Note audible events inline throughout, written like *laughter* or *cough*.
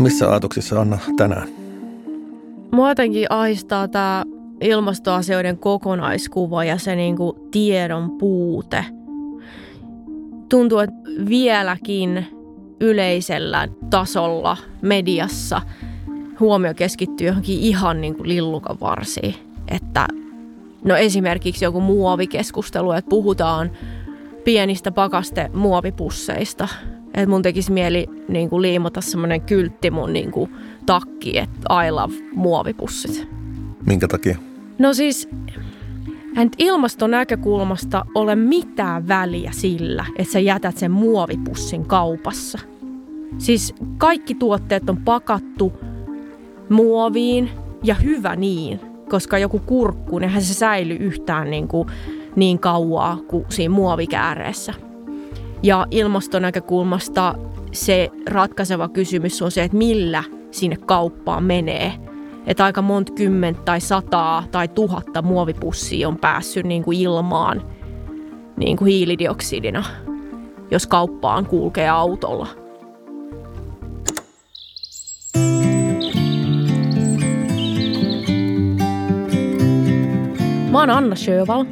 No missä ajatuksissa Anna tänään? Mua jotenkin ahistaa tämä ilmastoasioiden kokonaiskuva ja se niinku tiedon puute. Tuntuu, että vieläkin yleisellä tasolla mediassa huomio keskittyy johonkin ihan niin kuin lillukan varsiin. Että no esimerkiksi joku muovikeskustelu, että puhutaan pienistä pakaste muovipusseista. Että mun tekisi mieli niin kuin liimata semmoinen kyltti mun niin kuin takki, että I love muovipussit. Minkä takia? No siis, en ilmaston näkökulmasta ole mitään väliä sillä, että sä jätät sen muovipussin kaupassa. Siis kaikki tuotteet on pakattu muoviin ja hyvä niin, koska joku kurkku, nehän se säily yhtään niin, kuin, niin kauaa kuin siinä muovikääreessä. Ja ilmaston näkökulmasta se ratkaiseva kysymys on se, että millä sinne kauppaan menee. Että aika monta kymmentä tai sataa tai tuhatta muovipussia on päässyt niin kuin ilmaan niin kuin hiilidioksidina, jos kauppaan kulkee autolla. Mä oon Anna Sjöval,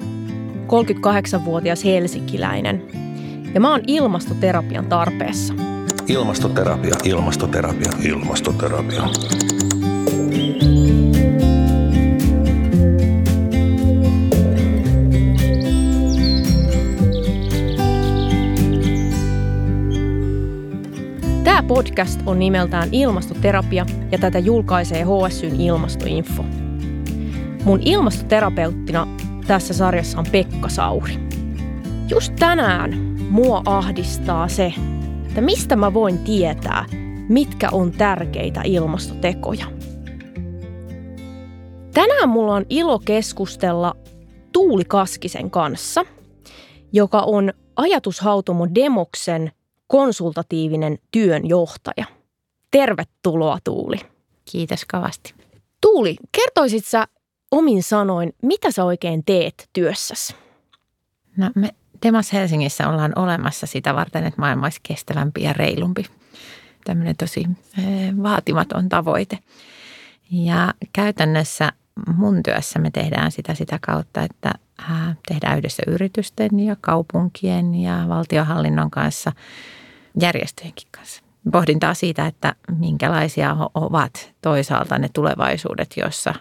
38-vuotias helsinkiläinen. Ja mä oon ilmastoterapian tarpeessa. Ilmastoterapia, ilmastoterapia, ilmastoterapia. Tämä podcast on nimeltään Ilmastoterapia ja tätä julkaisee HSYn Ilmastoinfo. Mun ilmastoterapeuttina tässä sarjassa on Pekka Sauri. Just tänään mua ahdistaa se, että mistä mä voin tietää, mitkä on tärkeitä ilmastotekoja. Tänään mulla on ilo keskustella Tuuli Kaskisen kanssa, joka on ajatushautomo Demoksen konsultatiivinen työnjohtaja. Tervetuloa Tuuli. Kiitos kovasti. Tuuli, kertoisit sä omin sanoin, mitä sä oikein teet työssäsi? No me Temas Helsingissä ollaan olemassa sitä varten, että maailma olisi kestävämpi ja reilumpi. Tämmöinen tosi eh, vaatimaton tavoite. Ja käytännössä mun työssä me tehdään sitä sitä kautta, että tehdään yhdessä yritysten ja kaupunkien ja valtiohallinnon kanssa, järjestöjenkin kanssa. Pohdintaa siitä, että minkälaisia ovat toisaalta ne tulevaisuudet, joissa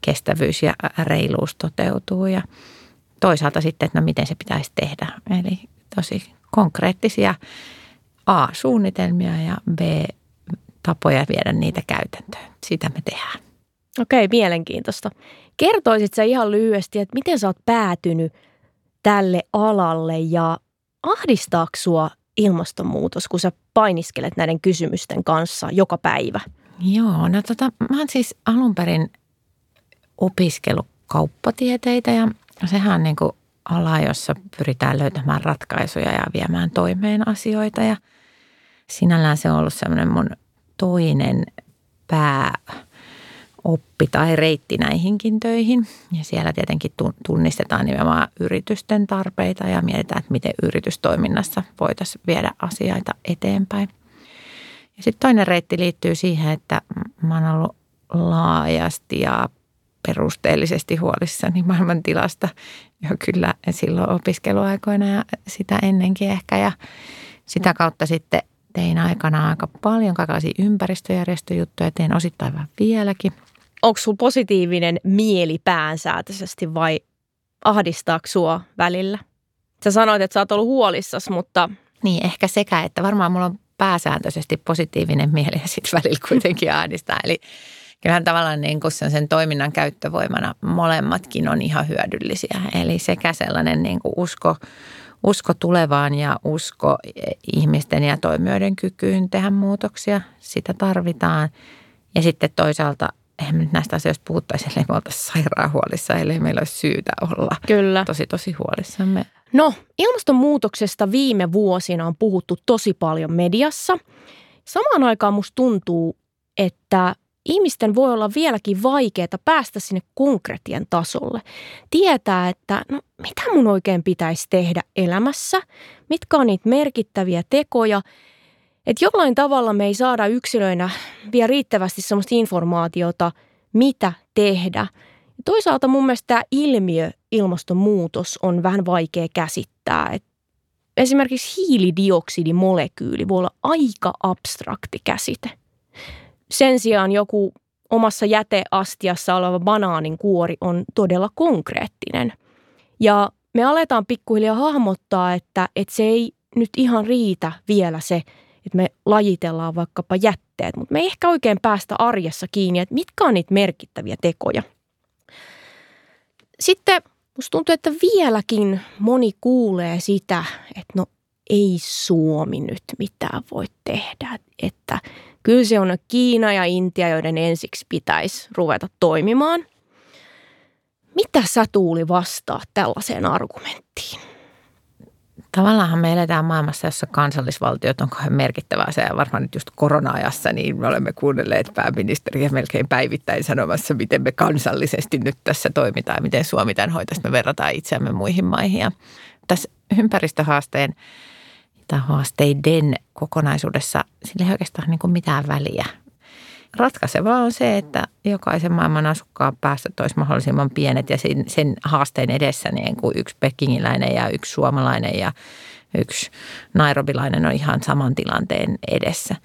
kestävyys ja reiluus toteutuu ja toisaalta sitten, että no miten se pitäisi tehdä. Eli tosi konkreettisia A-suunnitelmia ja B-tapoja viedä niitä käytäntöön. Sitä me tehdään. Okei, mielenkiintoista. Kertoisit sä ihan lyhyesti, että miten sä oot päätynyt tälle alalle ja ahdistaako sua ilmastonmuutos, kun sä painiskelet näiden kysymysten kanssa joka päivä? Joo, no tota, mä oon siis alun perin opiskellut kauppatieteitä ja sehän on niin kuin ala, jossa pyritään löytämään ratkaisuja ja viemään toimeen asioita ja sinällään se on ollut semmoinen mun toinen pää oppi tai reitti näihinkin töihin. Ja siellä tietenkin tunnistetaan nimenomaan yritysten tarpeita ja mietitään, että miten yritystoiminnassa voitaisiin viedä asioita eteenpäin. Ja sitten toinen reitti liittyy siihen, että mä oon ollut laajasti ja perusteellisesti huolissani maailman tilasta jo kyllä silloin opiskeluaikoina ja sitä ennenkin ehkä. Ja sitä kautta sitten tein aikana aika paljon kaikenlaisia ympäristöjärjestöjuttuja, teen osittain vähän vieläkin. Onko sulla positiivinen mieli päänsäätöisesti vai ahdistaako sua välillä? Sä sanoit, että sä oot ollut huolissas, mutta... Niin, ehkä sekä, että varmaan mulla on pääsääntöisesti positiivinen mieli ja sitten välillä kuitenkin ahdistaa. Eli kyllähän tavallaan niin kuin sen, toiminnan käyttövoimana molemmatkin on ihan hyödyllisiä. Eli sekä sellainen niin kuin usko, usko tulevaan ja usko ihmisten ja toimijoiden kykyyn tehdä muutoksia. Sitä tarvitaan. Ja sitten toisaalta eihän me nyt näistä asioista puhuttaisi, ellei me oltaisi sairaan huolissa, ellei meillä olisi syytä olla Kyllä. tosi tosi huolissamme. No, ilmastonmuutoksesta viime vuosina on puhuttu tosi paljon mediassa. Samaan aikaan musta tuntuu, että ihmisten voi olla vieläkin vaikeaa päästä sinne konkretian tasolle. Tietää, että no, mitä mun oikein pitäisi tehdä elämässä, mitkä on niitä merkittäviä tekoja Että jollain tavalla me ei saada yksilöinä vielä riittävästi sellaista informaatiota, mitä tehdä. Toisaalta mun mielestä tämä ilmiö, ilmastonmuutos, on vähän vaikea käsittää. Et esimerkiksi hiilidioksidimolekyyli voi olla aika abstrakti käsite. Sen sijaan joku omassa jäteastiassa oleva banaanin kuori on todella konkreettinen. Ja me aletaan pikkuhiljaa hahmottaa, että, että se ei nyt ihan riitä vielä se, että me lajitellaan vaikkapa jätteet, mutta me ei ehkä oikein päästä arjessa kiinni, että mitkä on niitä merkittäviä tekoja. Sitten musta tuntuu, että vieläkin moni kuulee sitä, että no ei Suomi nyt mitään voi tehdä, että kyllä se on Kiina ja Intia, joiden ensiksi pitäisi ruveta toimimaan. Mitä sä Tuuli vastaa tällaiseen argumenttiin? Tavallaan me eletään maailmassa, jossa kansallisvaltiot on kauhean merkittävä asia. Ja varmaan nyt just korona-ajassa, niin me olemme kuunnelleet pääministeriä melkein päivittäin sanomassa, miten me kansallisesti nyt tässä toimitaan ja miten Suomi tämän hoitaisi. Me verrataan itseämme muihin maihin. Ja tässä ympäristöhaasteen haasteiden kokonaisuudessa sillä ei oikeastaan niin kuin mitään väliä. Ratkaisevaa on se, että jokaisen maailman asukkaan päästöt olisi mahdollisimman pienet ja sen, sen haasteen edessä niin kuin yksi pekingiläinen ja yksi suomalainen ja yksi nairobilainen on ihan saman tilanteen edessä.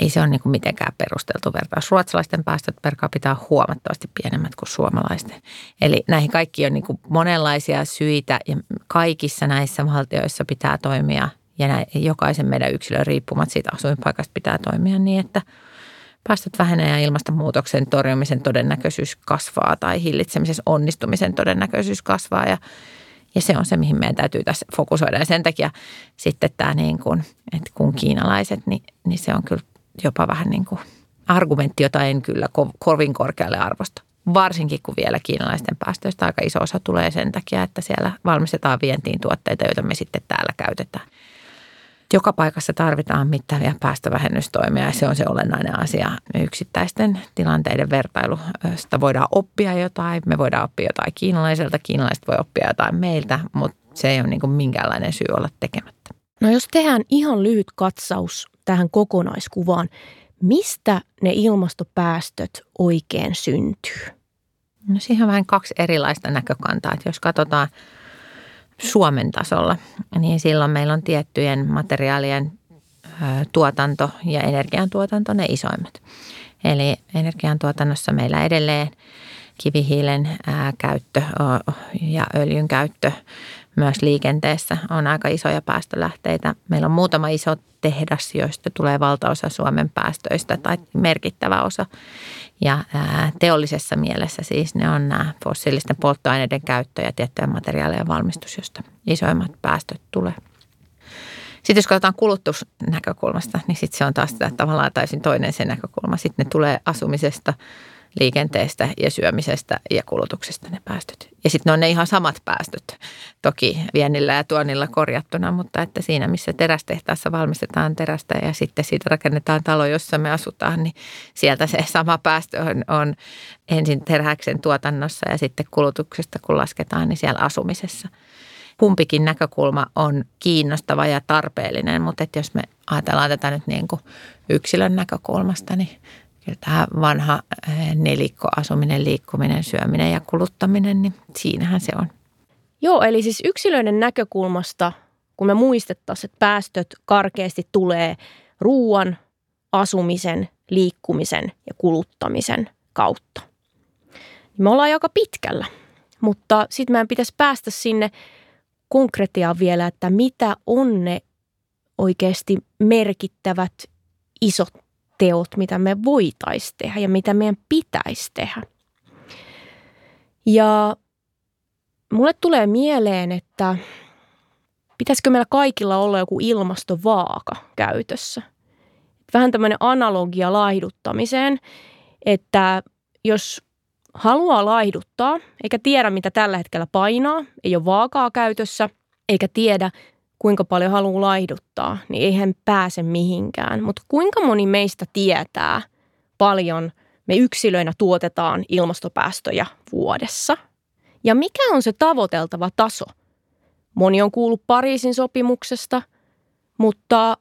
Ei se ole niin kuin mitenkään perusteltu vertaus. Ruotsalaisten päästöt per capita on huomattavasti pienemmät kuin suomalaisten. Eli näihin kaikki on niin kuin monenlaisia syitä ja kaikissa näissä valtioissa pitää toimia ja näin, jokaisen meidän yksilön riippumat siitä asuinpaikasta pitää toimia niin, että – päästöt vähenee ja ilmastonmuutoksen torjumisen todennäköisyys kasvaa tai hillitsemisen onnistumisen todennäköisyys kasvaa ja, ja se on se, mihin meidän täytyy tässä fokusoida. Ja sen takia sitten tämä niin kuin, että kun kiinalaiset, niin, niin se on kyllä jopa vähän niin kuin argumentti, jota en kyllä kovin korkealle arvosta. Varsinkin kun vielä kiinalaisten päästöistä aika iso osa tulee sen takia, että siellä valmistetaan vientiin tuotteita, joita me sitten täällä käytetään joka paikassa tarvitaan mittavia päästövähennystoimia ja se on se olennainen asia. Yksittäisten tilanteiden vertailusta voidaan oppia jotain, me voidaan oppia jotain kiinalaiselta, kiinalaiset voi oppia jotain meiltä, mutta se ei ole niin kuin minkäänlainen syy olla tekemättä. No jos tehdään ihan lyhyt katsaus tähän kokonaiskuvaan, mistä ne ilmastopäästöt oikein syntyy? No siihen on vähän kaksi erilaista näkökantaa. Että jos katsotaan Suomen tasolla, niin silloin meillä on tiettyjen materiaalien tuotanto ja energiantuotanto ne isoimmat. Eli energiantuotannossa meillä edelleen kivihiilen käyttö ja öljyn käyttö myös liikenteessä on aika isoja päästölähteitä. Meillä on muutama iso tehdas, joista tulee valtaosa Suomen päästöistä tai merkittävä osa. Ja teollisessa mielessä siis ne on nämä fossiilisten polttoaineiden käyttö ja tiettyjen materiaalien valmistus, josta isoimmat päästöt tulee. Sitten jos katsotaan kulutusnäkökulmasta, niin sitten se on taas tavallaan täysin toinen se näkökulma. Sitten ne tulee asumisesta – liikenteestä ja syömisestä ja kulutuksesta ne päästöt. Ja sitten ne on ne ihan samat päästöt, toki viennillä ja tuonnilla korjattuna, mutta että siinä missä terästehtaassa valmistetaan terästä ja sitten siitä rakennetaan talo, jossa me asutaan, niin sieltä se sama päästö on, on ensin teräksen tuotannossa ja sitten kulutuksesta kun lasketaan, niin siellä asumisessa. Kumpikin näkökulma on kiinnostava ja tarpeellinen, mutta että jos me ajatellaan tätä nyt niin kuin yksilön näkökulmasta, niin kyllä tämä vanha eh, nelikko, asuminen, liikkuminen, syöminen ja kuluttaminen, niin siinähän se on. Joo, eli siis yksilöiden näkökulmasta, kun me muistettaisiin, että päästöt karkeasti tulee ruoan, asumisen, liikkumisen ja kuluttamisen kautta. Me ollaan aika pitkällä, mutta sitten meidän pitäisi päästä sinne konkretiaan vielä, että mitä on ne oikeasti merkittävät isot teot, mitä me voitaisiin tehdä ja mitä meidän pitäisi tehdä. Ja mulle tulee mieleen, että pitäisikö meillä kaikilla olla joku ilmastovaaka käytössä. Vähän tämmöinen analogia laihduttamiseen, että jos haluaa laihduttaa, eikä tiedä mitä tällä hetkellä painaa, ei ole vaakaa käytössä, eikä tiedä kuinka paljon haluaa laihduttaa, niin ei hän pääse mihinkään. Mutta kuinka moni meistä tietää paljon me yksilöinä tuotetaan ilmastopäästöjä vuodessa? Ja mikä on se tavoiteltava taso? Moni on kuullut Pariisin sopimuksesta, mutta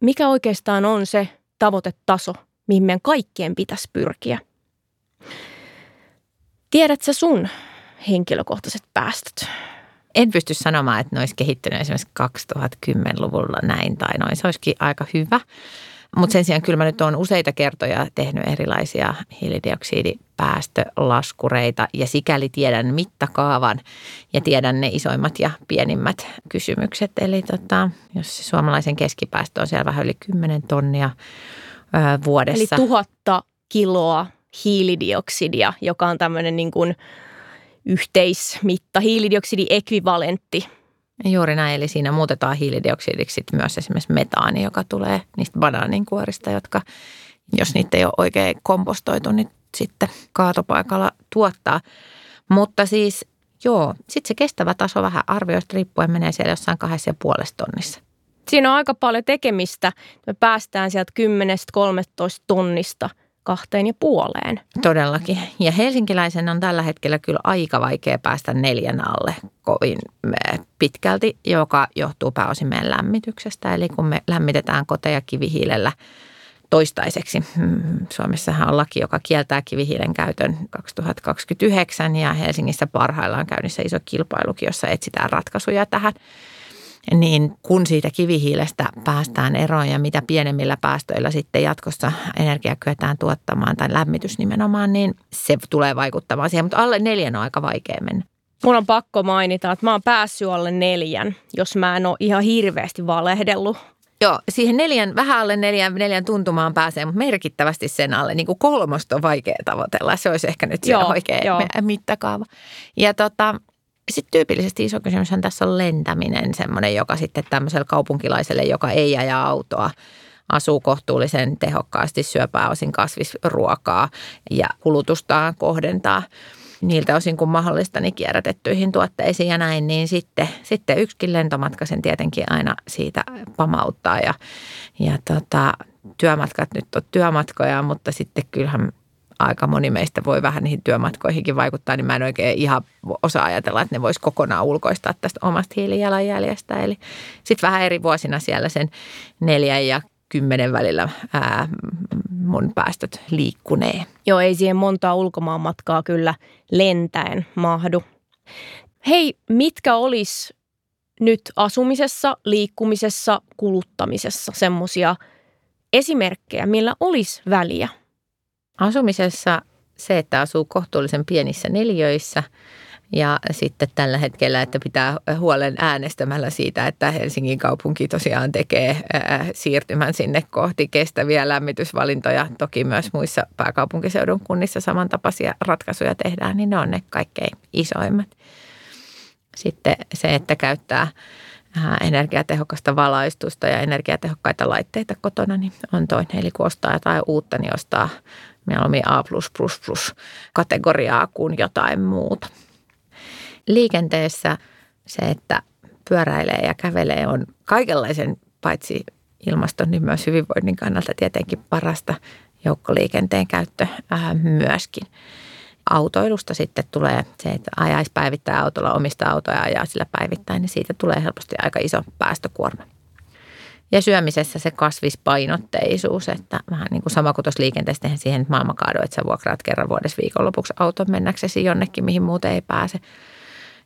mikä oikeastaan on se tavoitetaso, mihin meidän kaikkien pitäisi pyrkiä. Tiedätkö sun henkilökohtaiset päästöt? En pysty sanomaan, että ne olisi kehittynyt esimerkiksi 2010-luvulla näin tai noin. Se olisikin aika hyvä. Mutta sen sijaan kyllä mä nyt olen useita kertoja tehnyt erilaisia hiilidioksidipäästölaskureita ja sikäli tiedän mittakaavan ja tiedän ne isoimmat ja pienimmät kysymykset. Eli tota, jos se suomalaisen keskipäästö on siellä vähän yli 10 tonnia ää, vuodessa. Eli tuhatta kiloa hiilidioksidia, joka on tämmöinen niin kuin yhteismitta, hiilidioksidiekvivalentti. Juuri näin, eli siinä muutetaan hiilidioksidiksi myös esimerkiksi metaani, joka tulee niistä banaaninkuorista, jotka jos niitä ei ole oikein kompostoitu, niin sitten kaatopaikalla tuottaa. Mutta siis joo, sitten se kestävä taso vähän arvioista riippuen menee siellä jossain kahdessa ja puolessa tonnissa. Siinä on aika paljon tekemistä. Me päästään sieltä 10-13 tonnista – kahteen ja puoleen. Todellakin. Ja helsinkiläisen on tällä hetkellä kyllä aika vaikea päästä neljän alle kovin eh, pitkälti, joka johtuu pääosin meidän lämmityksestä. Eli kun me lämmitetään koteja kivihiilellä toistaiseksi. Mm, Suomessahan on laki, joka kieltää kivihiilen käytön 2029 ja Helsingissä parhaillaan käynnissä iso kilpailukin, jossa etsitään ratkaisuja tähän niin kun siitä kivihiilestä päästään eroon ja mitä pienemmillä päästöillä sitten jatkossa energiaa kyetään tuottamaan tai lämmitys nimenomaan, niin se tulee vaikuttamaan siihen. Mutta alle neljän on aika vaikea mennä. Mun on pakko mainita, että mä oon päässyt alle neljän, jos mä en ole ihan hirveästi valehdellut. Joo, siihen neljän, vähän alle neljän, neljän tuntumaan pääsee, mutta merkittävästi sen alle. Niin kuin kolmosta on vaikea tavoitella. Se olisi ehkä nyt se oikea joo. mittakaava. Ja tota, sitten tyypillisesti iso kysymys tässä on lentäminen, semmoinen, joka sitten tämmöiselle kaupunkilaiselle, joka ei aja autoa, asuu kohtuullisen tehokkaasti, syö pääosin kasvisruokaa ja kulutustaan kohdentaa niiltä osin kuin mahdollista niin kierrätettyihin tuotteisiin ja näin, niin sitten, sitten yksikin lentomatka sen tietenkin aina siitä pamauttaa ja, ja tota, työmatkat nyt on työmatkoja, mutta sitten kyllähän aika moni meistä voi vähän niihin työmatkoihinkin vaikuttaa, niin mä en oikein ihan osaa ajatella, että ne vois kokonaan ulkoistaa tästä omasta hiilijalanjäljestä. Eli sitten vähän eri vuosina siellä sen neljän ja kymmenen välillä ää, mun päästöt liikkunee. Joo, ei siihen montaa ulkomaan matkaa kyllä lentäen mahdu. Hei, mitkä olisi nyt asumisessa, liikkumisessa, kuluttamisessa semmoisia esimerkkejä, millä olisi väliä – Asumisessa se, että asuu kohtuullisen pienissä neljöissä ja sitten tällä hetkellä, että pitää huolen äänestämällä siitä, että Helsingin kaupunki tosiaan tekee siirtymän sinne kohti kestäviä lämmitysvalintoja. Toki myös muissa pääkaupunkiseudun kunnissa samantapaisia ratkaisuja tehdään, niin ne on ne kaikkein isoimmat. Sitten se, että käyttää energiatehokasta valaistusta ja energiatehokkaita laitteita kotona, niin on toinen. Eli kun ostaa jotain uutta, niin ostaa mieluummin A++ kategoriaa kuin jotain muuta. Liikenteessä se, että pyöräilee ja kävelee on kaikenlaisen paitsi ilmaston, niin myös hyvinvoinnin kannalta tietenkin parasta joukkoliikenteen käyttö ää, myöskin. Autoilusta sitten tulee se, että ajaisi päivittäin autolla omista autoja ja ajaa sillä päivittäin, niin siitä tulee helposti aika iso päästökuorma. Ja syömisessä se kasvispainotteisuus, että vähän niin kuin sama kuin tuossa liikenteessä tehdään siihen maailmankaado, että sä vuokraat kerran vuodessa viikonlopuksi auton mennäksesi jonnekin, mihin muuten ei pääse.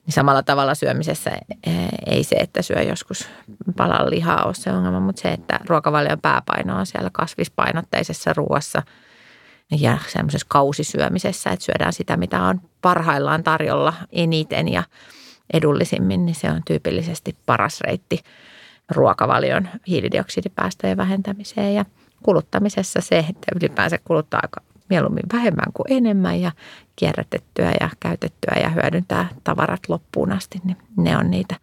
Niin samalla tavalla syömisessä e, ei se, että syö joskus palan lihaa ole se ongelma, mutta se, että ruokavalion pääpaino on siellä kasvispainotteisessa ruoassa ja semmoisessa kausisyömisessä, että syödään sitä, mitä on parhaillaan tarjolla eniten ja edullisimmin, niin se on tyypillisesti paras reitti – ruokavalion hiilidioksidipäästöjen vähentämiseen ja kuluttamisessa se, että ylipäänsä kuluttaa aika mieluummin vähemmän kuin enemmän ja kierrätettyä ja käytettyä ja hyödyntää tavarat loppuun asti, niin ne on niitä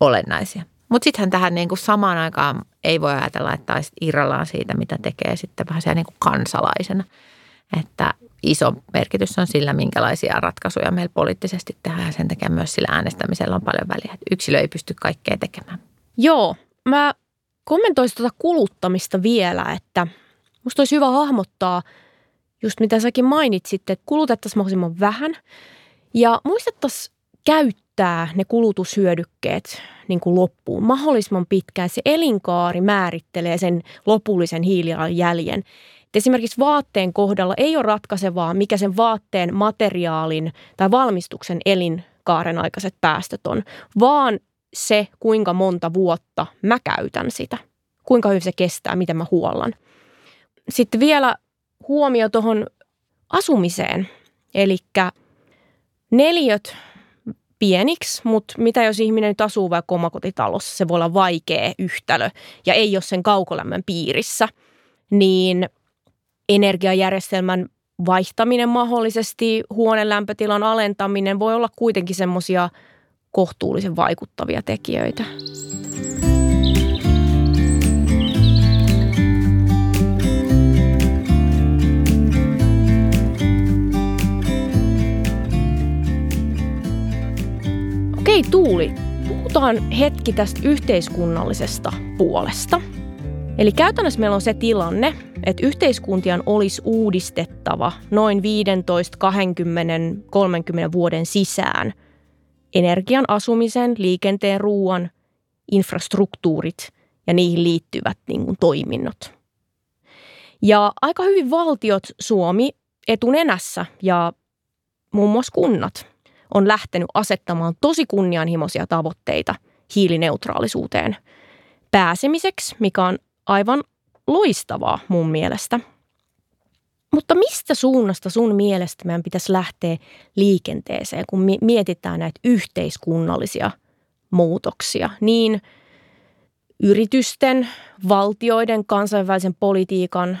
olennaisia. Mutta sittenhän tähän niin kuin samaan aikaan ei voi ajatella, että olisi irrallaan siitä, mitä tekee sitten vähän siellä niin kuin kansalaisena. Että iso merkitys on sillä, minkälaisia ratkaisuja meillä poliittisesti tehdään ja sen takia myös sillä äänestämisellä on paljon väliä. Että yksilö ei pysty kaikkea tekemään. Joo, mä kommentoisin tuota kuluttamista vielä, että musta olisi hyvä hahmottaa just mitä säkin mainitsit, että kulutettaisiin mahdollisimman vähän ja muistettaisiin käyttää ne kulutushyödykkeet niin kuin loppuun mahdollisimman pitkään. Se elinkaari määrittelee sen lopullisen hiilijalanjäljen. Esimerkiksi vaatteen kohdalla ei ole ratkaisevaa, mikä sen vaatteen materiaalin tai valmistuksen elinkaaren aikaiset päästöt on, vaan se, kuinka monta vuotta mä käytän sitä. Kuinka hyvin se kestää, miten mä huollan. Sitten vielä huomio tuohon asumiseen. Eli neliöt pieniksi, mutta mitä jos ihminen nyt asuu vaikka omakotitalossa, se voi olla vaikea yhtälö ja ei ole sen kaukolämmön piirissä, niin energiajärjestelmän vaihtaminen mahdollisesti, huoneen lämpötilan alentaminen voi olla kuitenkin semmoisia kohtuullisen vaikuttavia tekijöitä. Okei Tuuli, puhutaan hetki tästä yhteiskunnallisesta puolesta. Eli käytännössä meillä on se tilanne, että yhteiskuntien olisi uudistettava noin 15, 20, 30 vuoden sisään energian, asumisen, liikenteen, ruoan, infrastruktuurit ja niihin liittyvät niin kuin, toiminnot. Ja aika hyvin valtiot Suomi etunenässä ja muun muassa kunnat on lähtenyt asettamaan tosi kunnianhimoisia tavoitteita hiilineutraalisuuteen pääsemiseksi, mikä on aivan loistavaa mun mielestä. Mutta mistä suunnasta sun mielestä meidän pitäisi lähteä liikenteeseen, kun mietitään näitä yhteiskunnallisia muutoksia, niin yritysten, valtioiden, kansainvälisen politiikan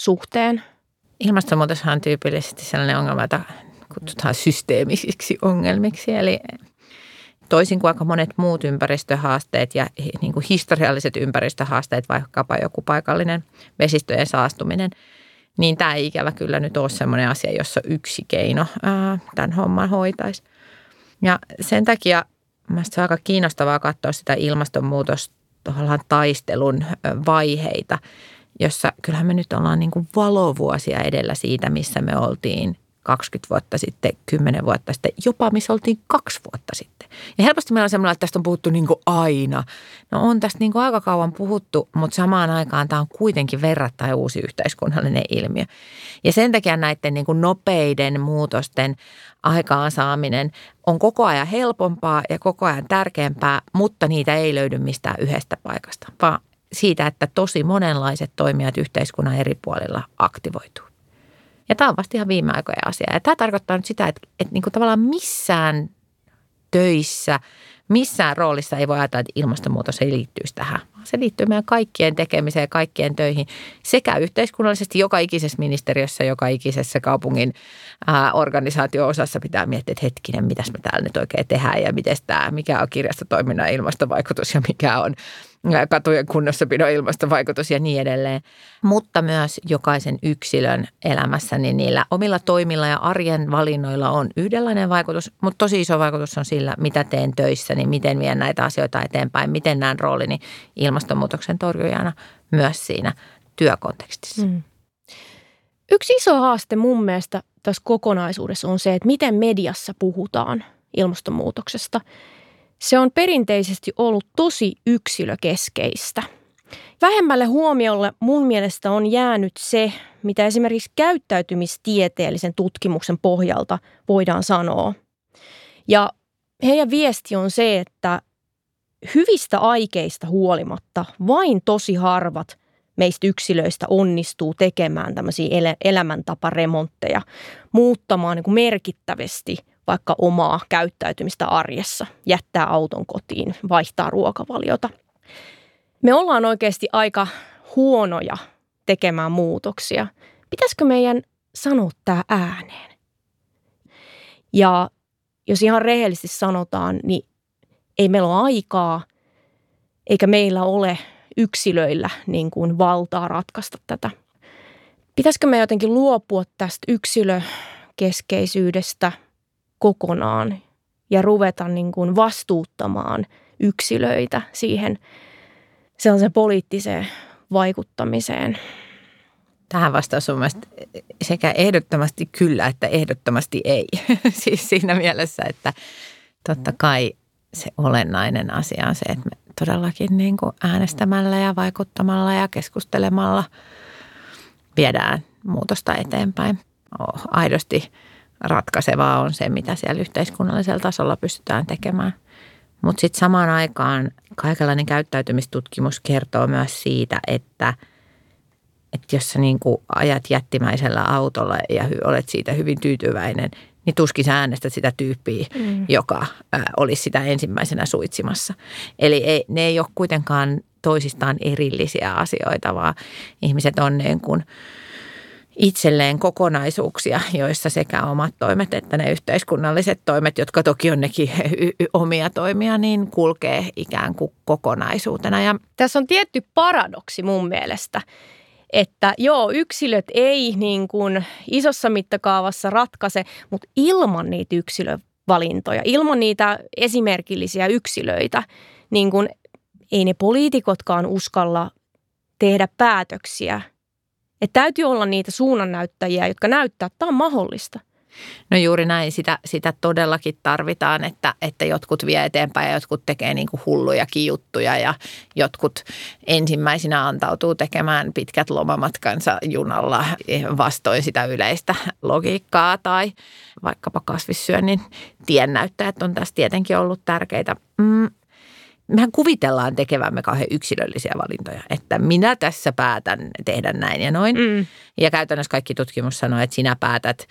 suhteen? Ilmastonmuutoshan on tyypillisesti sellainen ongelma, jota kutsutaan systeemisiksi ongelmiksi. Eli toisin kuin aika monet muut ympäristöhaasteet ja niin kuin historialliset ympäristöhaasteet, vaikkapa joku paikallinen vesistöjen saastuminen, niin tämä ei ikävä kyllä nyt ole sellainen asia, jossa yksi keino ää, tämän homman hoitaisi. Ja sen takia mielestäni on aika kiinnostavaa katsoa sitä ilmastonmuutosta taistelun vaiheita, jossa kyllähän me nyt ollaan niin kuin valovuosia edellä siitä, missä me oltiin 20 vuotta sitten, 10 vuotta sitten, jopa missä oltiin kaksi vuotta sitten. Ja helposti meillä on semmoinen, että tästä on puhuttu niin kuin aina. No on tästä niin kuin aika kauan puhuttu, mutta samaan aikaan tämä on kuitenkin verrattain uusi yhteiskunnallinen ilmiö. Ja sen takia näiden niin kuin nopeiden muutosten aikaansaaminen on koko ajan helpompaa ja koko ajan tärkeämpää, mutta niitä ei löydy mistään yhdestä paikasta, vaan siitä, että tosi monenlaiset toimijat yhteiskunnan eri puolilla aktivoituu. Ja tämä on vasta ihan viime aikojen asia. Ja tämä tarkoittaa nyt sitä, että, että niin kuin tavallaan missään töissä, missään roolissa ei voi ajatella, että ilmastonmuutos ei liittyisi tähän. Se liittyy meidän kaikkien tekemiseen ja kaikkien töihin sekä yhteiskunnallisesti joka ikisessä ministeriössä, joka ikisessä kaupungin ää, organisaatio-osassa pitää miettiä, että hetkinen, mitäs me täällä nyt oikein tehdään ja miten tämä, mikä on kirjastotoiminnan ilmastovaikutus ja mikä on katujen kunnossapidon ilmastovaikutus ja niin edelleen. Mutta myös jokaisen yksilön elämässä, niin niillä omilla toimilla ja arjen valinnoilla on yhdenlainen vaikutus, mutta tosi iso vaikutus on sillä, mitä teen töissä, niin miten vien näitä asioita eteenpäin, miten näen roolini ilmastonmuutoksen torjujana myös siinä työkontekstissa. Mm. Yksi iso haaste mun mielestä tässä kokonaisuudessa on se, että miten mediassa puhutaan ilmastonmuutoksesta – se on perinteisesti ollut tosi yksilökeskeistä. Vähemmälle huomiolle mun mielestä on jäänyt se, mitä esimerkiksi käyttäytymistieteellisen tutkimuksen pohjalta voidaan sanoa. Ja heidän viesti on se, että hyvistä aikeista huolimatta vain tosi harvat meistä yksilöistä onnistuu tekemään tämmöisiä elämäntaparemontteja, muuttamaan niin merkittävästi – vaikka omaa käyttäytymistä arjessa, jättää auton kotiin, vaihtaa ruokavaliota. Me ollaan oikeasti aika huonoja tekemään muutoksia. Pitäisikö meidän sanoa tämä ääneen? Ja jos ihan rehellisesti sanotaan, niin ei meillä ole aikaa, eikä meillä ole yksilöillä niin kuin valtaa ratkaista tätä. Pitäisikö me jotenkin luopua tästä yksilökeskeisyydestä – kokonaan ja ruveta niin kuin vastuuttamaan yksilöitä siihen sellaiseen poliittiseen vaikuttamiseen. Tähän vastaus on sekä ehdottomasti kyllä että ehdottomasti ei. *laughs* siis siinä mielessä, että totta kai se olennainen asia on se, että me todellakin niin kuin äänestämällä ja vaikuttamalla ja keskustelemalla viedään muutosta eteenpäin. Oh, aidosti ratkaisevaa on se, mitä siellä yhteiskunnallisella tasolla pystytään tekemään. Mutta sitten samaan aikaan kaikenlainen käyttäytymistutkimus kertoo myös siitä, että, että jos sä niin ajat jättimäisellä autolla ja olet siitä hyvin tyytyväinen, niin tuskin sä äänestät sitä tyyppiä, mm. joka ä, olisi sitä ensimmäisenä suitsimassa. Eli ei, ne ei ole kuitenkaan toisistaan erillisiä asioita, vaan ihmiset on niin kuin – itselleen kokonaisuuksia, joissa sekä omat toimet että ne yhteiskunnalliset toimet, jotka toki on nekin *laughs* omia toimia, niin kulkee ikään kuin kokonaisuutena. Ja Tässä on tietty paradoksi mun mielestä, että joo, yksilöt ei niin kuin isossa mittakaavassa ratkaise, mutta ilman niitä yksilövalintoja, ilman niitä esimerkillisiä yksilöitä, niin kuin ei ne poliitikotkaan uskalla tehdä päätöksiä – että täytyy olla niitä suunnannäyttäjiä, jotka näyttää, että tämä on mahdollista. No juuri näin, sitä, sitä todellakin tarvitaan, että, että jotkut vie eteenpäin ja jotkut tekee niin kuin hulluja juttuja ja jotkut ensimmäisenä antautuu tekemään pitkät lomamatkansa junalla vastoin sitä yleistä logiikkaa tai vaikkapa kasvissyönnin tiennäyttäjät on tässä tietenkin ollut tärkeitä. Mm, mehän kuvitellaan tekevämme kauhean yksilöllisiä valintoja, että minä tässä päätän tehdä näin ja noin. Mm. Ja käytännössä kaikki tutkimus sanoo, että sinä päätät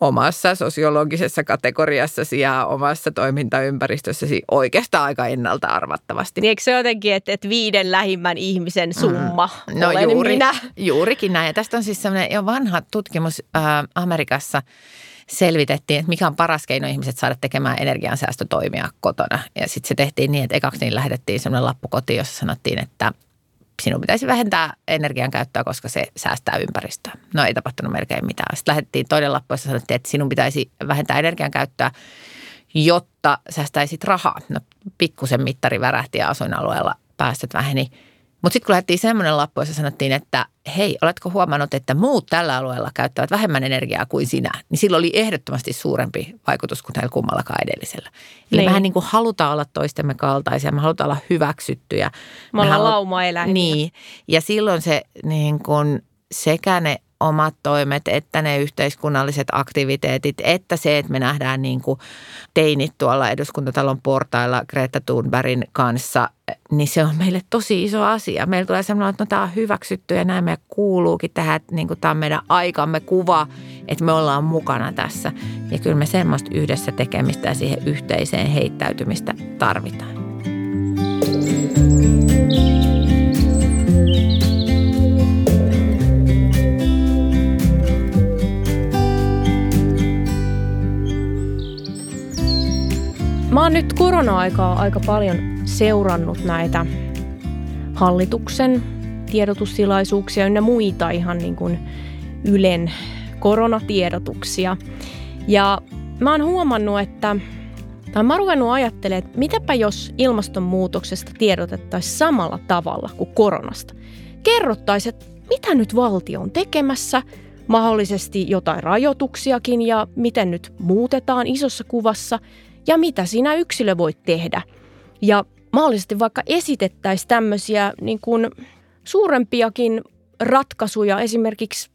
omassa sosiologisessa kategoriassasi ja omassa toimintaympäristössäsi oikeastaan aika ennalta arvattavasti. Niin eikö se jotenkin, että, että viiden lähimmän ihmisen mm. summa mm. No juuri, minä? juurikin näin. Ja tästä on siis sellainen jo vanha tutkimus äh, Amerikassa – selvitettiin, että mikä on paras keino ihmiset saada tekemään energiansäästötoimia kotona. Ja sitten se tehtiin niin, että ekaksi niin lähetettiin sellainen lappu kotiin, jossa sanottiin, että sinun pitäisi vähentää energian käyttöä, koska se säästää ympäristöä. No ei tapahtunut melkein mitään. Sitten lähetettiin toinen lappu, jossa sanottiin, että sinun pitäisi vähentää energian käyttöä, jotta säästäisit rahaa. No pikkusen mittari värähti ja asuinalueella päästöt väheni – mutta sitten kun lähdettiin semmoinen lappu, jossa sanottiin, että hei, oletko huomannut, että muut tällä alueella käyttävät vähemmän energiaa kuin sinä, niin sillä oli ehdottomasti suurempi vaikutus kuin näillä kummallakaan edellisellä. Eli niin. mehän niin kuin halutaan olla toistemme kaltaisia, me halutaan olla hyväksyttyjä. Me, me ollaan halu- lauma-eläimiä. Niin, ja silloin se niin kuin sekä ne omat toimet, että ne yhteiskunnalliset aktiviteetit, että se, että me nähdään niin kuin teinit tuolla eduskuntatalon portailla Greta Thunbergin kanssa, niin se on meille tosi iso asia. Meillä tulee semmoinen, että no, tämä on hyväksytty ja näin me kuuluukin tähän, että niin kuin tämä on meidän aikamme kuva, että me ollaan mukana tässä. Ja kyllä me semmoista yhdessä tekemistä ja siihen yhteiseen heittäytymistä tarvitaan. Mä oon nyt korona-aikaa aika paljon seurannut näitä hallituksen tiedotustilaisuuksia ynnä muita ihan niin kuin Ylen koronatiedotuksia. Ja mä oon huomannut, että tai mä oon ruvennut ajattelemaan, että mitäpä jos ilmastonmuutoksesta tiedotettaisiin samalla tavalla kuin koronasta. Kerrottaisiin, että mitä nyt valtio on tekemässä, mahdollisesti jotain rajoituksiakin ja miten nyt muutetaan isossa kuvassa – ja mitä sinä yksilö voit tehdä. Ja mahdollisesti vaikka esitettäisiin tämmöisiä niin kuin suurempiakin ratkaisuja, esimerkiksi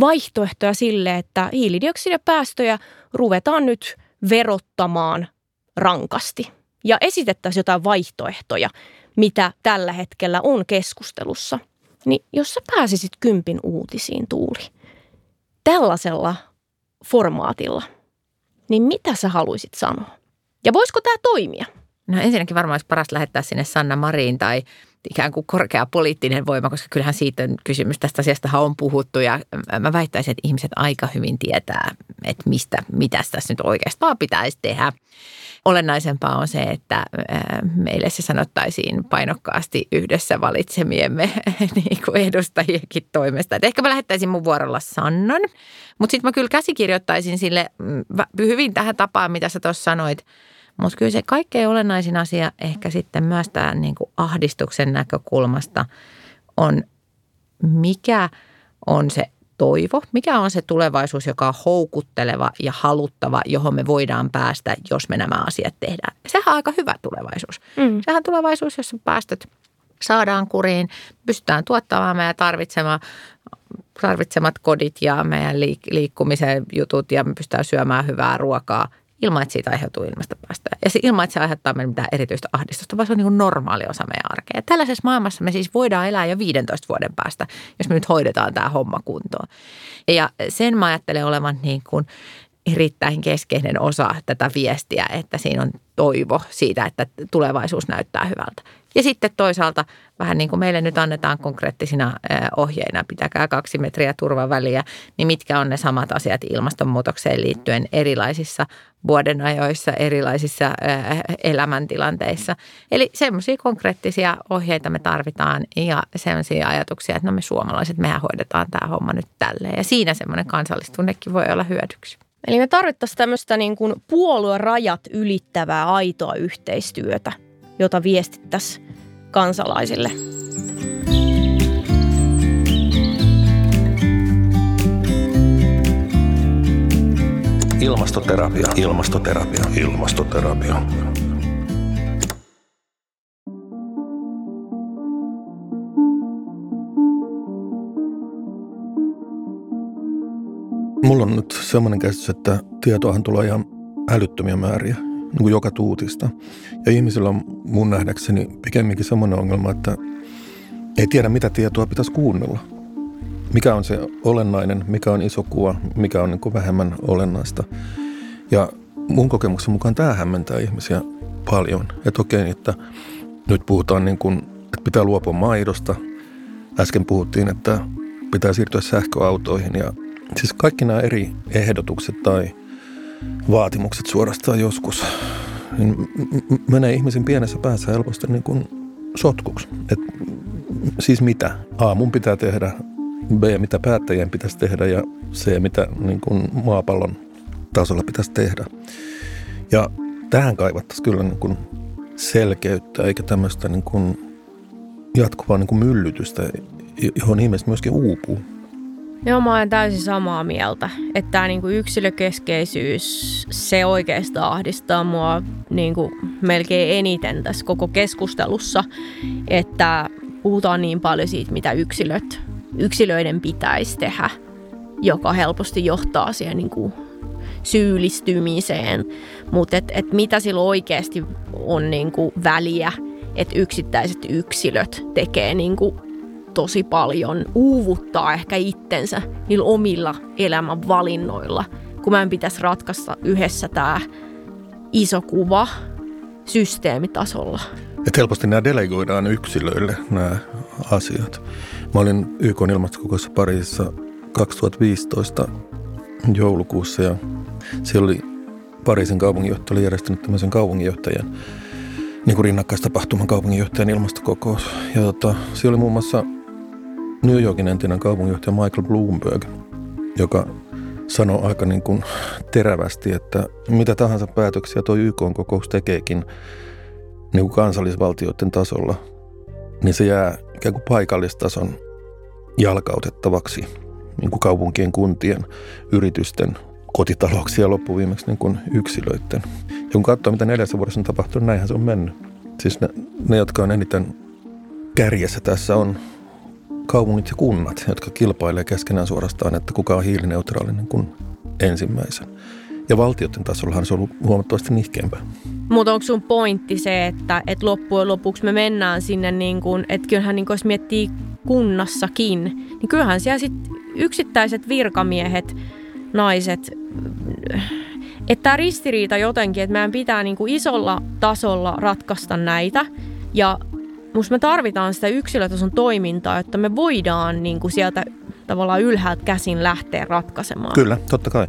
vaihtoehtoja sille, että hiilidioksidipäästöjä ruvetaan nyt verottamaan rankasti. Ja esitettäisiin jotain vaihtoehtoja, mitä tällä hetkellä on keskustelussa. Niin jos sä pääsisit kympin uutisiin, Tuuli, tällaisella formaatilla – niin mitä sä haluaisit sanoa? Ja voisiko tämä toimia? No ensinnäkin varmaan olisi paras lähettää sinne Sanna Mariin tai ikään kuin korkea poliittinen voima, koska kyllähän siitä on kysymys. Tästä asiasta on puhuttu ja mä väittäisin, että ihmiset aika hyvin tietää, että mistä, mitä tässä nyt oikeastaan pitäisi tehdä. Olennaisempaa on se, että meille se sanottaisiin painokkaasti yhdessä valitsemiemme *laughs* niin kuin edustajienkin toimesta. Et ehkä mä lähettäisin mun vuorolla Sannan, mutta sitten mä kyllä käsikirjoittaisin sille mm, hyvin tähän tapaan, mitä sä tuossa sanoit. Mutta kyllä se kaikkein olennaisin asia ehkä sitten myös tämän niin kuin ahdistuksen näkökulmasta on, mikä on se toivo, mikä on se tulevaisuus, joka on houkutteleva ja haluttava, johon me voidaan päästä, jos me nämä asiat tehdään. Sehän on aika hyvä tulevaisuus. Mm. Sehän on tulevaisuus, jossa päästöt saadaan kuriin, pystytään tuottamaan meidän tarvitsemaan tarvitsemat kodit ja meidän liik- liikkumisen jutut ja me pystytään syömään hyvää ruokaa ilman, että siitä aiheutuu ilmastopäästöjä. Ja se, ilman, että se aiheuttaa meille mitään erityistä ahdistusta, vaan se on niin kuin normaali osa meidän arkea. Tällaisessa maailmassa me siis voidaan elää jo 15 vuoden päästä, jos me nyt hoidetaan tämä homma kuntoon. Ja sen mä ajattelen olevan niin kuin erittäin keskeinen osa tätä viestiä, että siinä on toivo siitä, että tulevaisuus näyttää hyvältä. Ja sitten toisaalta vähän niin kuin meille nyt annetaan konkreettisina ohjeina, pitäkää kaksi metriä turvaväliä, niin mitkä on ne samat asiat ilmastonmuutokseen liittyen erilaisissa vuodenajoissa, erilaisissa elämäntilanteissa. Eli semmoisia konkreettisia ohjeita me tarvitaan ja semmoisia ajatuksia, että no me suomalaiset, mehän hoidetaan tämä homma nyt tälleen. Ja siinä semmoinen kansallistunnekin voi olla hyödyksi. Eli me tarvittaisiin tämmöistä niin kuin puoluerajat ylittävää aitoa yhteistyötä, jota viestittäisiin kansalaisille. Ilmastoterapia, ilmastoterapia, ilmastoterapia. Mulla on nyt semmoinen käsitys, että tietoahan tulee ihan älyttömiä määriä niin kuin joka tuutista. Ja ihmisillä on mun nähdäkseni pikemminkin semmoinen ongelma, että ei tiedä mitä tietoa pitäisi kuunnella. Mikä on se olennainen, mikä on iso kuva, mikä on niin kuin vähemmän olennaista. Ja mun kokemuksen mukaan tämä hämmentää ihmisiä paljon. Että okei, että nyt puhutaan niin kuin, että pitää luopua maidosta. Äsken puhuttiin, että pitää siirtyä sähköautoihin ja siis kaikki nämä eri ehdotukset tai – vaatimukset suorastaan joskus, niin menee ihmisen pienessä päässä helposti niin kuin sotkuksi. Et, siis mitä? A, mun pitää tehdä, B, mitä päättäjien pitäisi tehdä ja C, mitä niin kuin maapallon tasolla pitäisi tehdä. Ja tähän kaivattaisiin kyllä niin kuin selkeyttä eikä tämmöistä niin kuin jatkuvaa niin kuin myllytystä, johon ihmiset myöskin uupuu. Joo, mä olen täysin samaa mieltä, että tämä niinku yksilökeskeisyys, se oikeastaan ahdistaa mua niinku melkein eniten tässä koko keskustelussa, että puhutaan niin paljon siitä, mitä yksilöt, yksilöiden pitäisi tehdä, joka helposti johtaa siihen niinku syyllistymiseen, mutta et, et mitä sillä oikeasti on niinku väliä, että yksittäiset yksilöt tekee niinku tosi paljon uuvuttaa ehkä itsensä niillä omilla elämän valinnoilla, kun mä en pitäisi ratkaista yhdessä tämä iso kuva systeemitasolla. Et helposti nämä delegoidaan yksilöille nämä asiat. Mä olin YK ilmastokokouksessa Pariisissa 2015 joulukuussa ja siellä oli Pariisin kaupunginjohtaja oli järjestänyt tämmöisen kaupunginjohtajan niin kuin rinnakkaistapahtuman kaupunginjohtajan ilmastokokous. Ja tota, siellä oli muun muassa New Yorkin entinen kaupunginjohtaja Michael Bloomberg, joka sanoi aika niin kuin terävästi, että mitä tahansa päätöksiä tuo YK-kokous tekeekin niin kuin kansallisvaltioiden tasolla, niin se jää ikään kuin paikallistason jalkautettavaksi niin kuin kaupunkien, kuntien, yritysten, kotitalouksia loppuviimeksi niin kuin yksilöiden. Ja kun katsoo, mitä neljässä vuodessa on tapahtunut, näinhän se on mennyt. Siis ne, ne jotka on eniten kärjessä tässä on kaupungit ja kunnat, jotka kilpailee keskenään suorastaan, että kuka on hiilineutraalinen kuin ensimmäisen. Ja valtioiden tasollahan se on ollut huomattavasti nihkeämpää. Mutta onko sun pointti se, että, että loppujen lopuksi me mennään sinne, niin kun, että kyllähän niin kun jos miettii kunnassakin, niin kyllähän siellä sit yksittäiset virkamiehet, naiset, että tämä ristiriita jotenkin, että meidän pitää niin kuin isolla tasolla ratkaista näitä ja Musta me tarvitaan sitä yksilötason toimintaa, että me voidaan niin kuin sieltä tavallaan ylhäältä käsin lähteä ratkaisemaan. Kyllä, totta kai.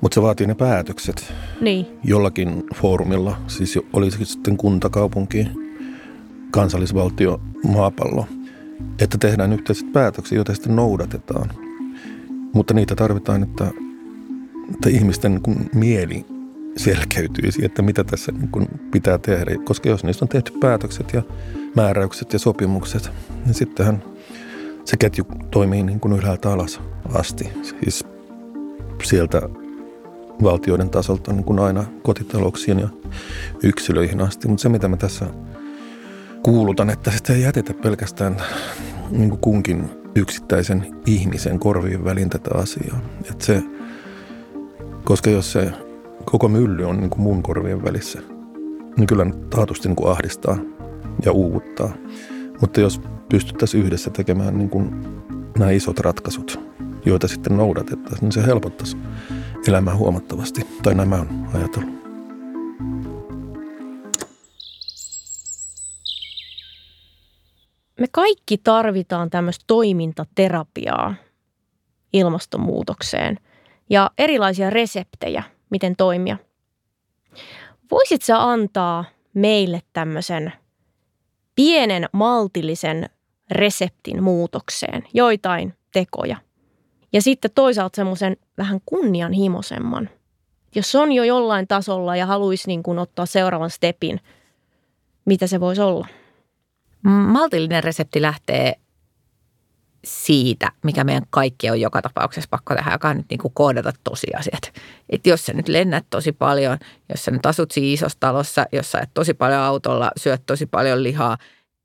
Mutta se vaatii ne päätökset niin. jollakin foorumilla, siis olisi sitten kunta, kaupunki, kansallisvaltio, maapallo, että tehdään yhteiset päätökset, joita sitten noudatetaan. Mutta niitä tarvitaan, että, että ihmisten niin mieli selkeytyisi, että mitä tässä niin pitää tehdä. Koska jos niistä on tehty päätökset ja määräykset ja sopimukset, niin sittenhän se ketju toimii niin kuin ylhäältä alas asti. Siis sieltä valtioiden tasolta niin kuin aina kotitalouksiin ja yksilöihin asti. Mutta se, mitä mä tässä kuulutan, että sitä ei jätetä pelkästään niin kuin kunkin yksittäisen ihmisen korviin väliin tätä asiaa. Että se, koska jos se koko mylly on niin kuin mun korvien välissä, niin kyllä taatusti niin kuin ahdistaa ja uuvuttaa. Mutta jos pystyttäisiin yhdessä tekemään niin kuin nämä isot ratkaisut, joita sitten noudatettaisiin, niin se helpottaisi elämää huomattavasti. Tai nämä on ajatellut. Me kaikki tarvitaan tämmöistä toimintaterapiaa ilmastonmuutokseen ja erilaisia reseptejä, miten toimia. Voisit sä antaa meille tämmöisen pienen maltillisen reseptin muutokseen, joitain tekoja. Ja sitten toisaalta semmoisen vähän kunnianhimoisemman. Jos on jo jollain tasolla ja haluaisi niin kuin ottaa seuraavan stepin, mitä se voisi olla? Maltillinen resepti lähtee siitä, mikä meidän kaikki on joka tapauksessa pakko tehdä, joka on nyt niin kuin koodata tosiasiat. Että jos sä nyt lennät tosi paljon, jos sä nyt asut siinä isossa talossa, jos sä et tosi paljon autolla, syöt tosi paljon lihaa,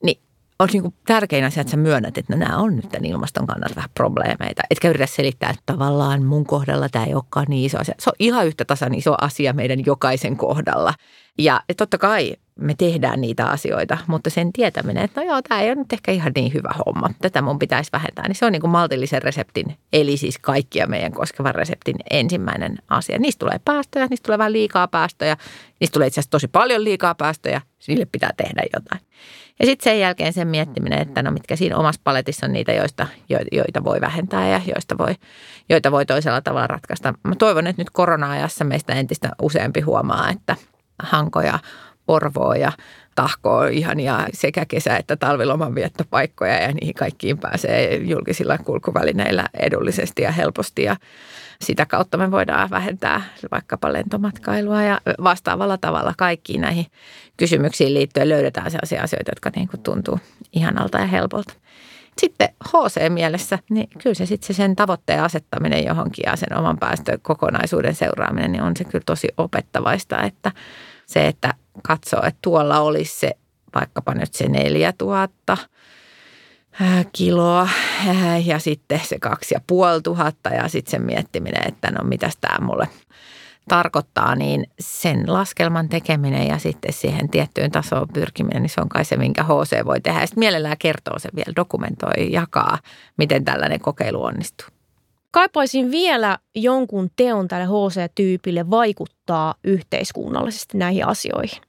niin on niin kuin tärkein asia, että sä myönnät, että no nämä on nyt tämän ilmaston kannalta vähän probleemeita. Etkä yritä selittää, että tavallaan mun kohdalla tämä ei olekaan niin iso asia. Se on ihan yhtä tasan iso asia meidän jokaisen kohdalla. Ja totta kai me tehdään niitä asioita, mutta sen tietäminen, että no joo, tämä ei ole nyt ehkä ihan niin hyvä homma, tätä mun pitäisi vähentää, niin se on niin kuin maltillisen reseptin, eli siis kaikkia meidän koskevan reseptin ensimmäinen asia. Niistä tulee päästöjä, niistä tulee vähän liikaa päästöjä, niistä tulee itse asiassa tosi paljon liikaa päästöjä, niille pitää tehdä jotain. Ja sitten sen jälkeen sen miettiminen, että no mitkä siinä omassa paletissa on niitä, joista, joita voi vähentää ja joista voi, joita voi toisella tavalla ratkaista. Mä toivon, että nyt korona-ajassa meistä entistä useampi huomaa, että hankoja Porvoa ja tahkoa ihania sekä kesä- että talviloman viettopaikkoja ja niihin kaikkiin pääsee julkisilla kulkuvälineillä edullisesti ja helposti ja sitä kautta me voidaan vähentää vaikkapa lentomatkailua ja vastaavalla tavalla kaikkiin näihin kysymyksiin liittyen löydetään sellaisia asioita, jotka niin kuin tuntuu ihanalta ja helpolta. Sitten HC-mielessä, niin kyllä se sitten se sen tavoitteen asettaminen johonkin ja sen oman päästökokonaisuuden seuraaminen, niin on se kyllä tosi opettavaista, että se, että katsoo, että tuolla olisi se vaikkapa nyt se 4000 kiloa ja sitten se kaksi ja sitten sen miettiminen, että no mitäs tämä mulle tarkoittaa, niin sen laskelman tekeminen ja sitten siihen tiettyyn tasoon pyrkiminen, niin se on kai se, minkä HC voi tehdä. Ja sitten mielellään kertoo se vielä, dokumentoi, jakaa, miten tällainen kokeilu onnistuu. Kaipaisin vielä jonkun teon tälle HC-tyypille vaikuttaa yhteiskunnallisesti näihin asioihin.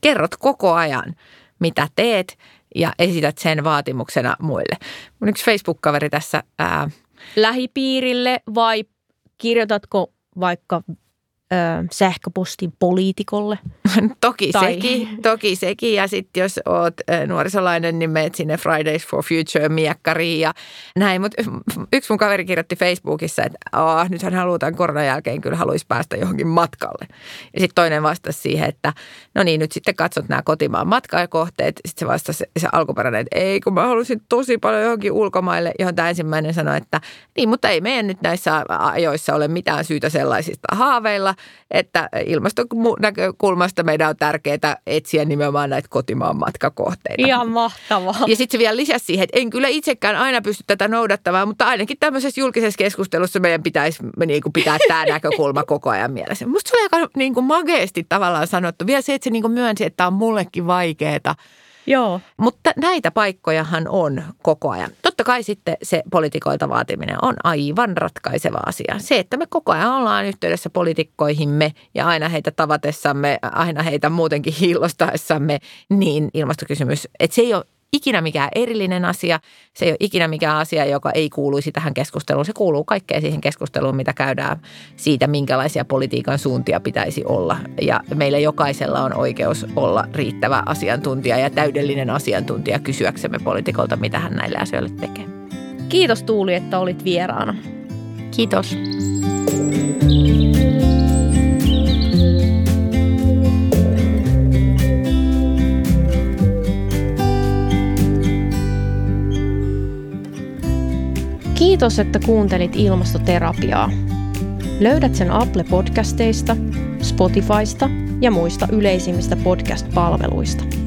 Kerrot koko ajan, mitä teet ja esität sen vaatimuksena muille. Mun yksi Facebook-kaveri tässä... Ää... Lähipiirille vai kirjoitatko vaikka sähköpostin poliitikolle. *laughs* toki, tai... sekin, toki sekin. Ja sitten jos oot nuorisolainen, niin meet sinne Fridays for Future miekkariin ja näin. Mutta yksi mun kaveri kirjoitti Facebookissa, että oh, nyt hän haluaa tämän koronan jälkeen kyllä haluaisi päästä johonkin matkalle. Ja sitten toinen vastasi siihen, että no niin, nyt sitten katsot nämä kotimaan matkakohteet. Sitten se vastasi se alkuperäinen, että ei, kun mä haluaisin tosi paljon johonkin ulkomaille, johon tämä ensimmäinen sanoi, että niin, mutta ei meidän nyt näissä ajoissa ole mitään syytä sellaisista haaveilla että ilmaston näkökulmasta meidän on tärkeää etsiä nimenomaan näitä kotimaan matkakohteita. Ihan mahtavaa. Ja sitten se vielä lisäsi siihen, että en kyllä itsekään aina pysty tätä noudattamaan, mutta ainakin tämmöisessä julkisessa keskustelussa meidän pitäisi niin kuin pitää tämä *laughs* näkökulma koko ajan mielessä. Musta se oli aika niin kuin mageesti tavallaan sanottu. Vielä se, että se niin kuin myönsi, että tämä on mullekin vaikeaa Joo. Mutta näitä paikkojahan on koko ajan. Totta kai sitten se poliitikoilta vaatiminen on aivan ratkaiseva asia. Se, että me koko ajan ollaan yhteydessä poliitikkoihimme ja aina heitä tavatessamme, aina heitä muutenkin hiillostaessamme, niin ilmastokysymys, että se ei ole ikinä mikään erillinen asia. Se ei ole ikinä mikään asia, joka ei kuuluisi tähän keskusteluun. Se kuuluu kaikkeen siihen keskusteluun, mitä käydään siitä, minkälaisia politiikan suuntia pitäisi olla. Ja meillä jokaisella on oikeus olla riittävä asiantuntija ja täydellinen asiantuntija kysyäksemme poliitikolta, mitä hän näille asioille tekee. Kiitos Tuuli, että olit vieraana. Kiitos. Kiitos, että kuuntelit ilmastoterapiaa. Löydät sen Apple-podcasteista, Spotifysta ja muista yleisimmistä podcast-palveluista.